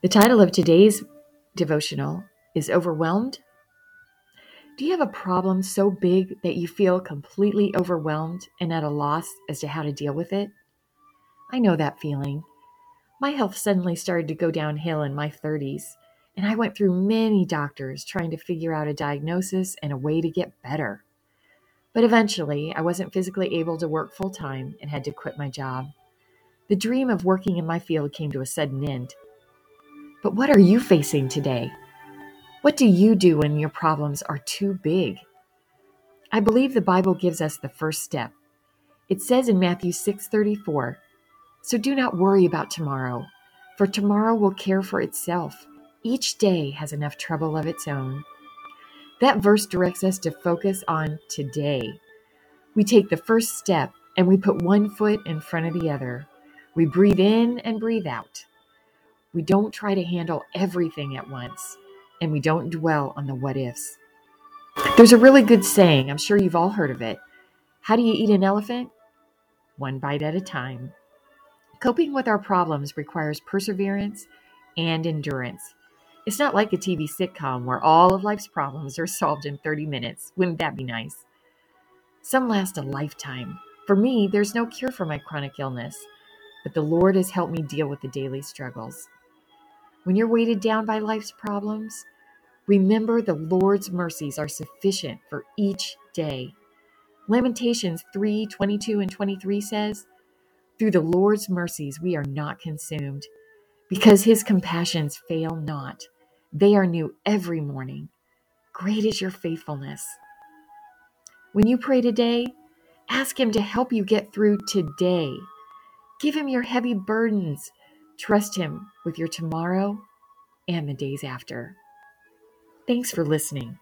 The title of today's devotional is Overwhelmed. Do you have a problem so big that you feel completely overwhelmed and at a loss as to how to deal with it? I know that feeling. My health suddenly started to go downhill in my 30s, and I went through many doctors trying to figure out a diagnosis and a way to get better. But eventually, I wasn't physically able to work full time and had to quit my job. The dream of working in my field came to a sudden end. But what are you facing today? What do you do when your problems are too big? I believe the Bible gives us the first step. It says in Matthew 6:34, "So do not worry about tomorrow, for tomorrow will care for itself. Each day has enough trouble of its own." That verse directs us to focus on today. We take the first step and we put one foot in front of the other. We breathe in and breathe out. We don't try to handle everything at once, and we don't dwell on the what ifs. There's a really good saying, I'm sure you've all heard of it. How do you eat an elephant? One bite at a time. Coping with our problems requires perseverance and endurance. It's not like a TV sitcom where all of life's problems are solved in 30 minutes. Wouldn't that be nice? Some last a lifetime. For me, there's no cure for my chronic illness, but the Lord has helped me deal with the daily struggles. When you're weighted down by life's problems, remember the Lord's mercies are sufficient for each day. Lamentations 3 22 and 23 says, Through the Lord's mercies we are not consumed, because his compassions fail not. They are new every morning. Great is your faithfulness. When you pray today, ask him to help you get through today. Give him your heavy burdens Trust Him with your tomorrow and the days after. Thanks for listening.